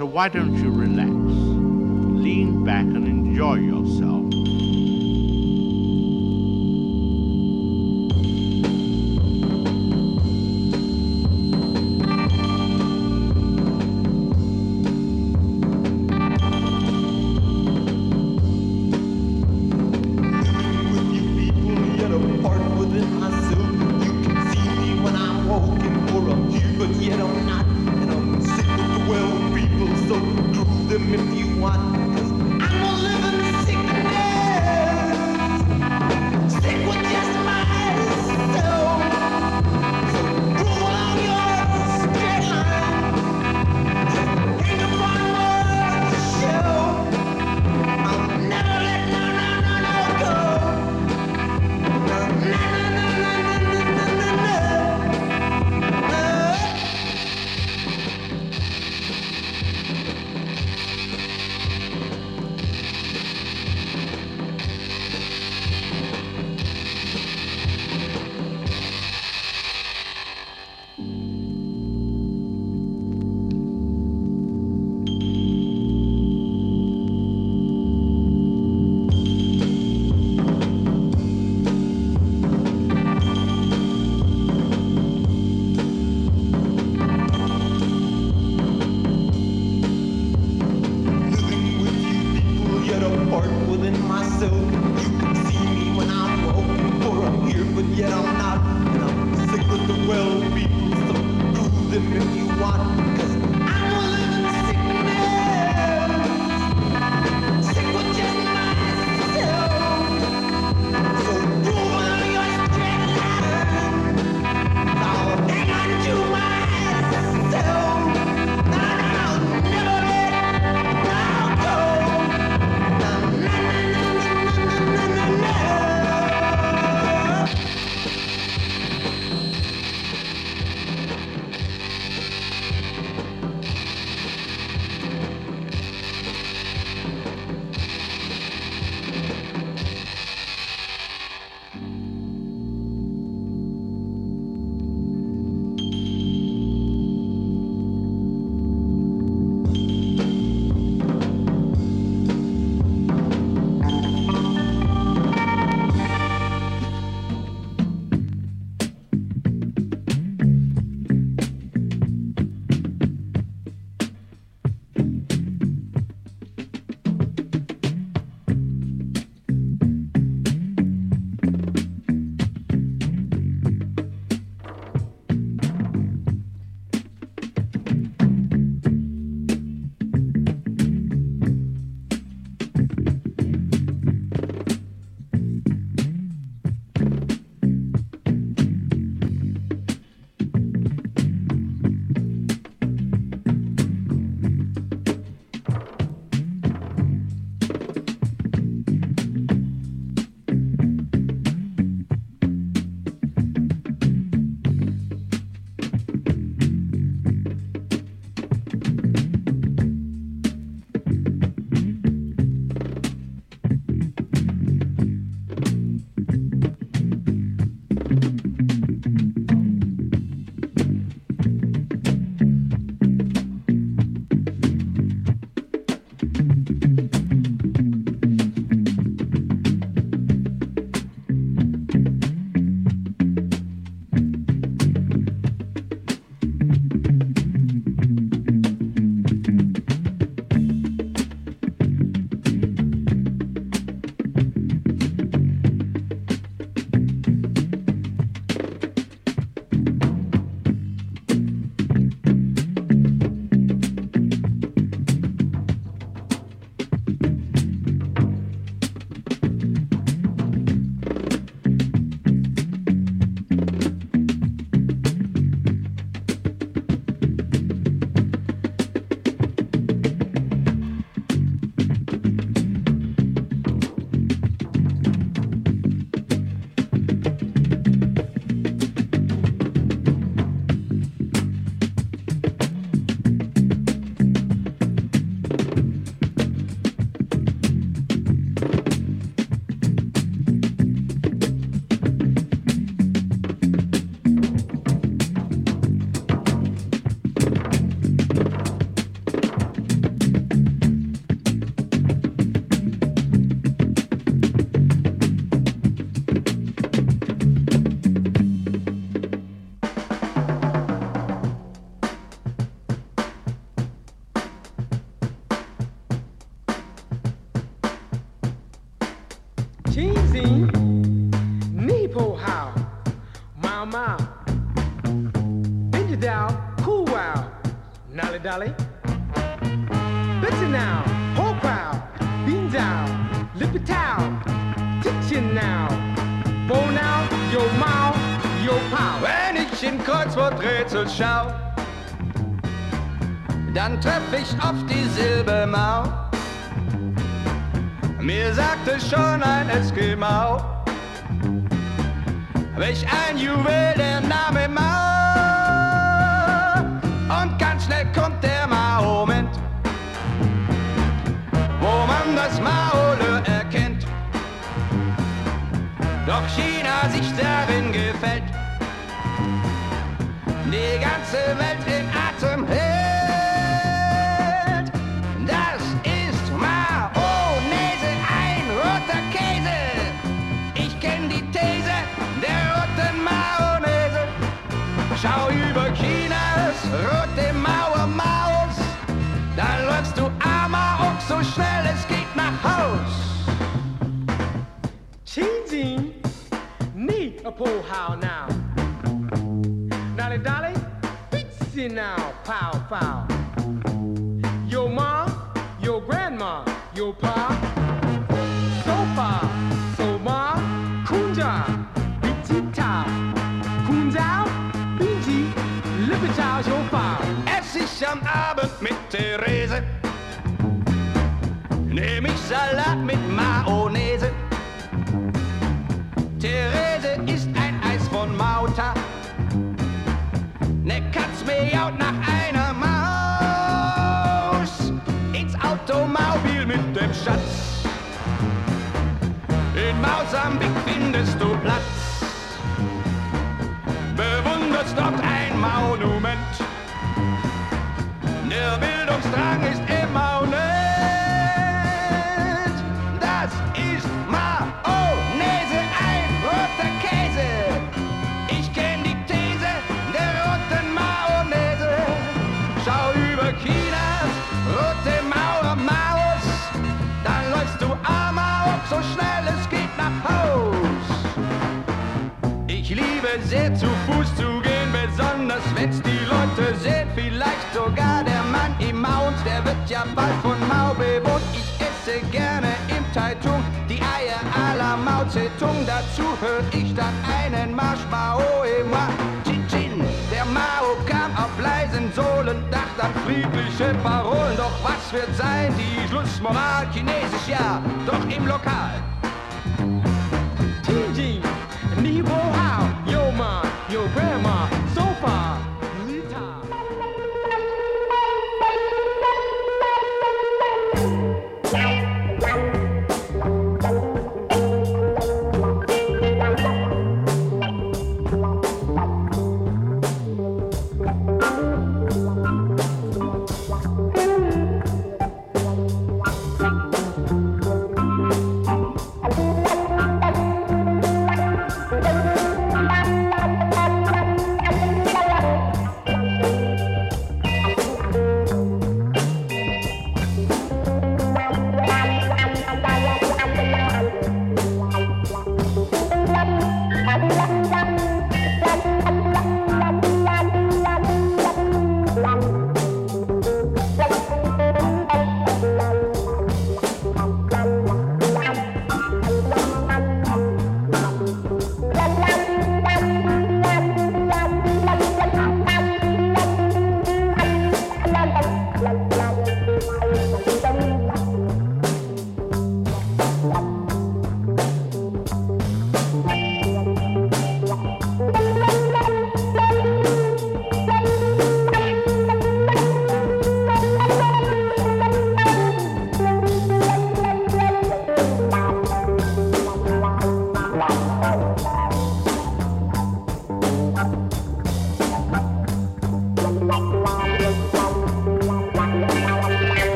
So why don't you relax, foul. Your mom, your grandma, your pa. Sofa, soma, kunja, bitita, kunja, binji, lipita, sofa. Es ist am Abend mit Therese. Nehm ich Salat mit Mayonnaise. Therese ist ein Eis von Mauta. Ne Katz miaut nach Eis. im Schatz. In Mosambik findest du Platz. Bewunderst dort ein Monument. Der Bildungsdrang ist schnell es geht nach Haus. Ich liebe sehr zu Fuß zu gehen, besonders wenn's die Leute sehen. Vielleicht sogar der Mann im Mount, der wird ja bald von Mao bewohnt. Ich esse gerne im Taitung die Eier à la Mao Zedong. Dazu höre ich dann einen Marsch Mao im Chin Chin, der Mao. Leisen Sohlen dacht an friedliche Parolen. Doch was wird sein die Schlussmoral? Chinesisch ja, doch im Lokal. Tiji, Ni Yo Ma, Yo Grandma,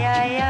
ay, ay.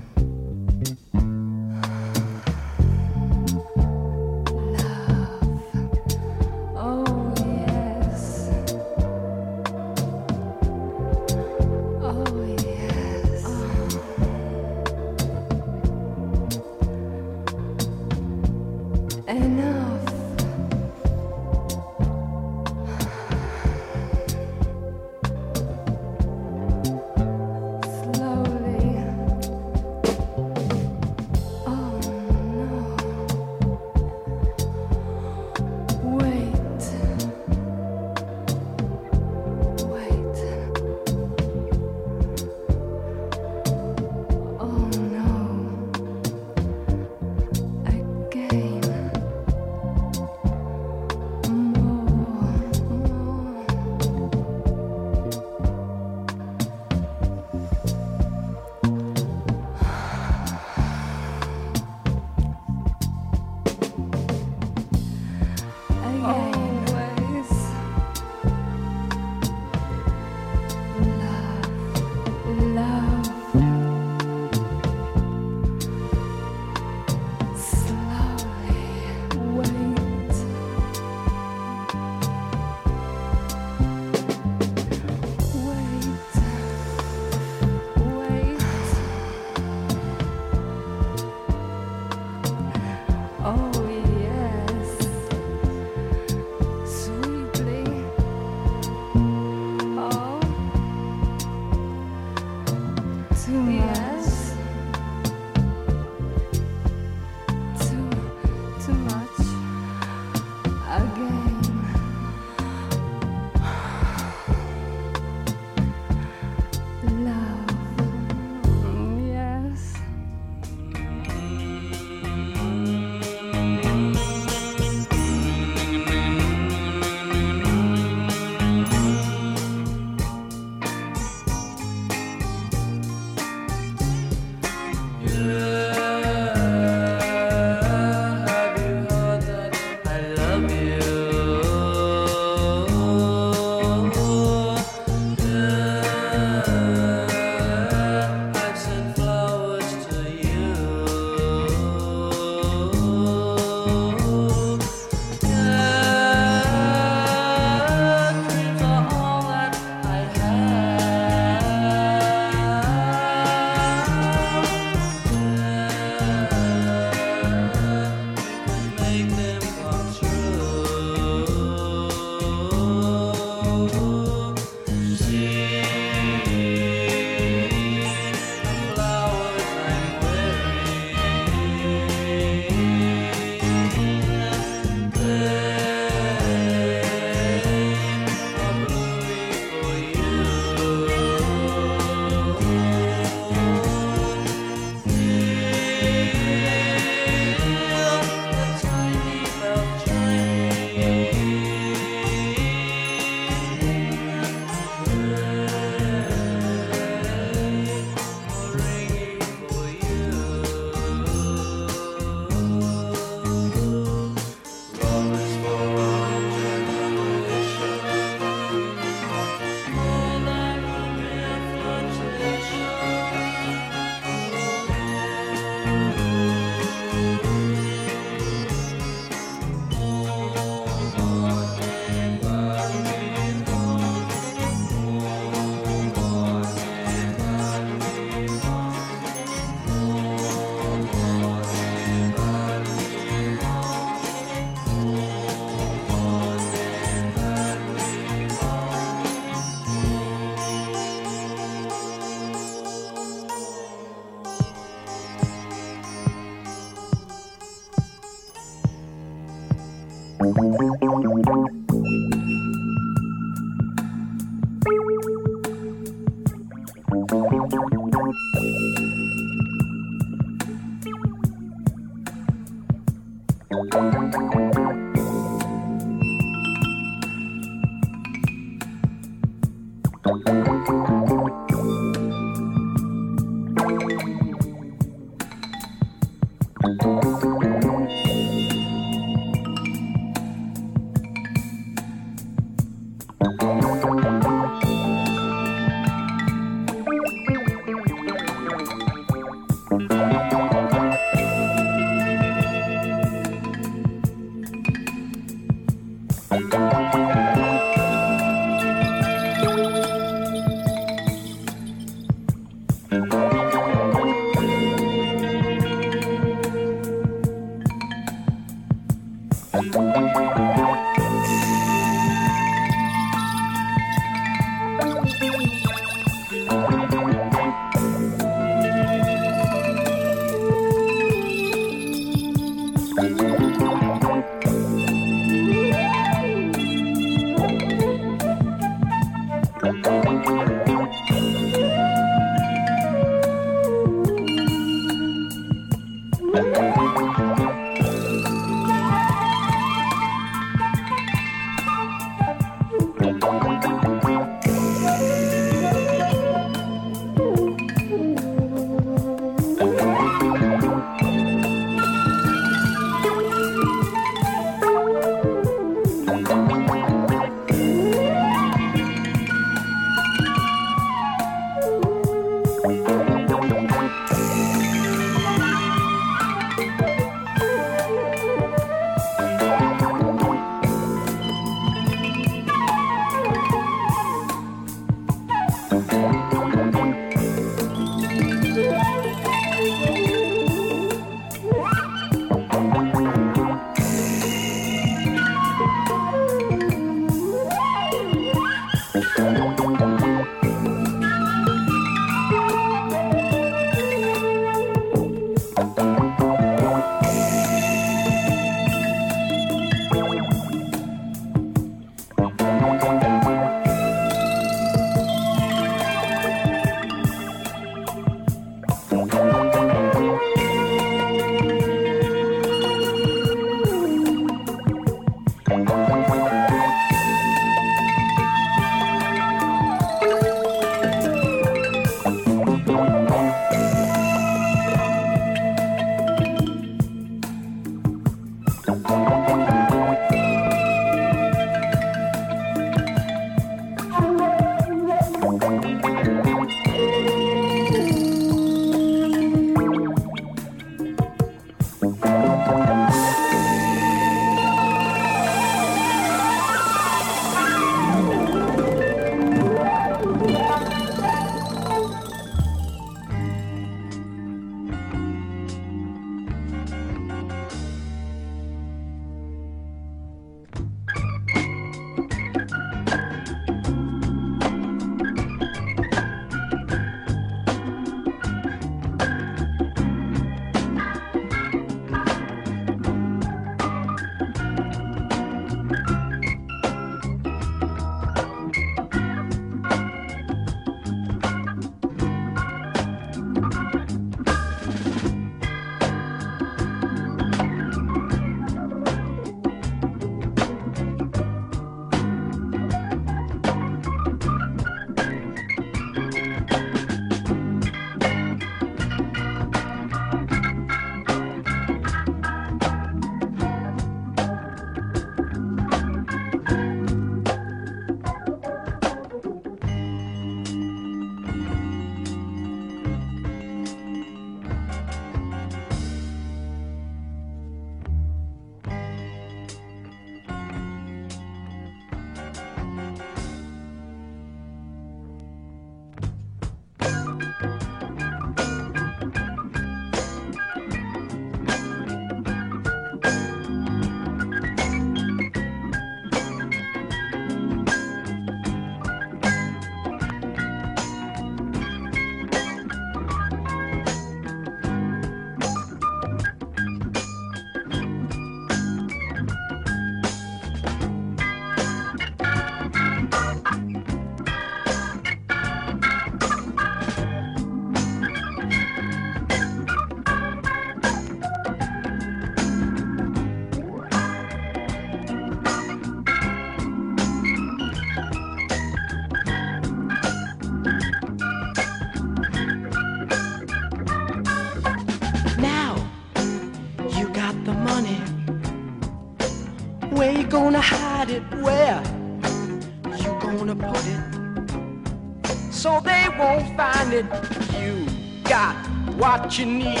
What you need.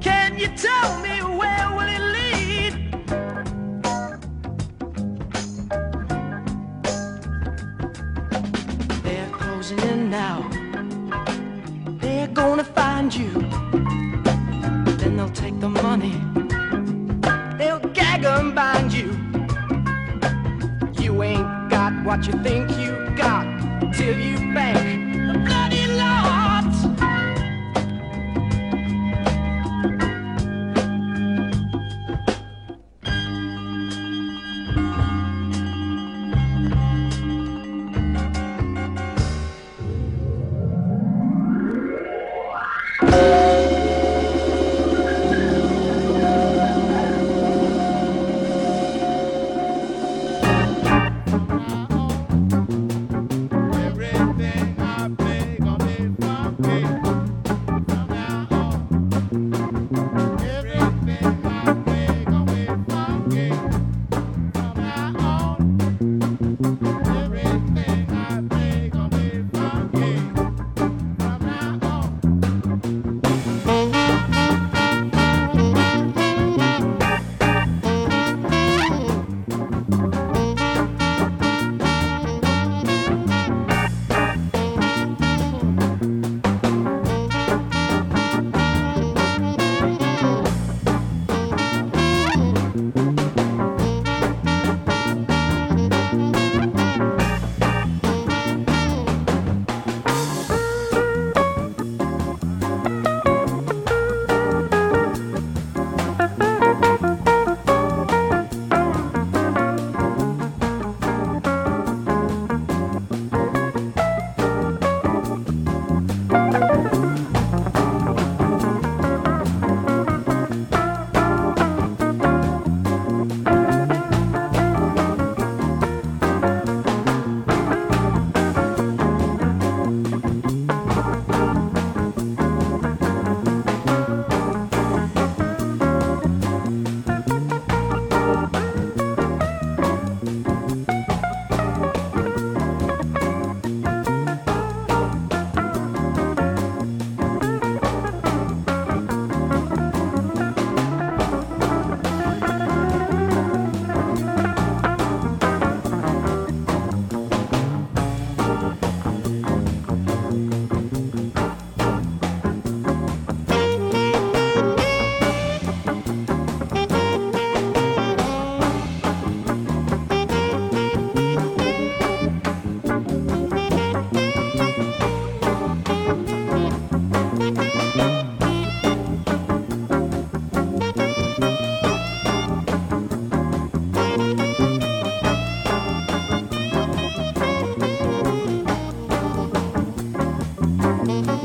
Can you tell me where will it lead? They're closing in now. They're gonna find you. Mm-hmm.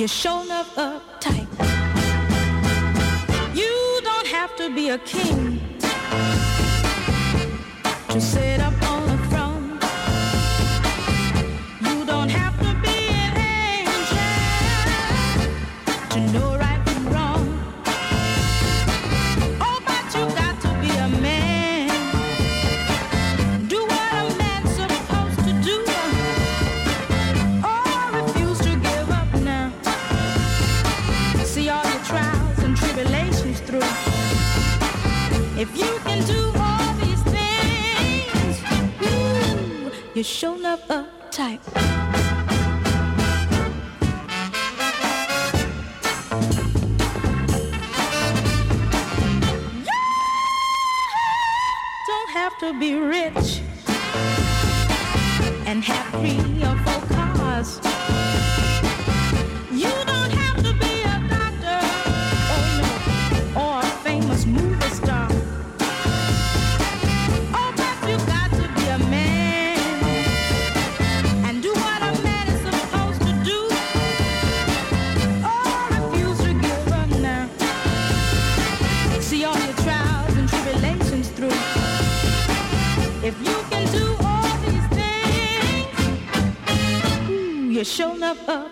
You show you show love a type. Don't have to be rich and have three or four cars. You're showing up uptight.